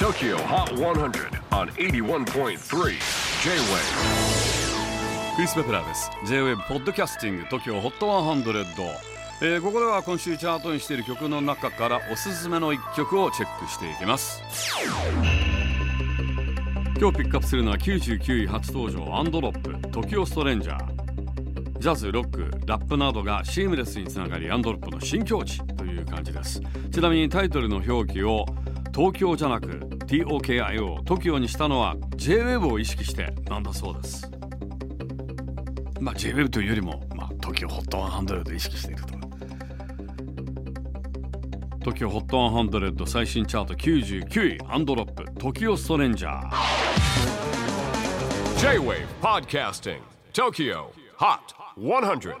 TOKYO HOT 100 on 81.3 J-WAVE クリス・ベプラーです。J-WAVE ポッドキャスティング TOKYO HOT 100、えーここでは今週チャートにしている曲の中からおすすめの一曲をチェックしていきます。今日ピックアップするのは99位初登場アンドロップ TOKYO ストレンジャージャズ、ロック、ラップなどがシームレスにつながりアンドロップの新境地という感じです。ちなみにタイトルの表記を東京じゃなく TOKIO TOKYO にしたのは JWEB を意識してなんだそうですまあ JWEB というよりも、まあ、TOKYOHOT100 で意識していると TOKYOHOT100 最新チャート99位アンドロップ TOKYO ストレンジャー J-WAVE PODCASTING TOKYO HOT 100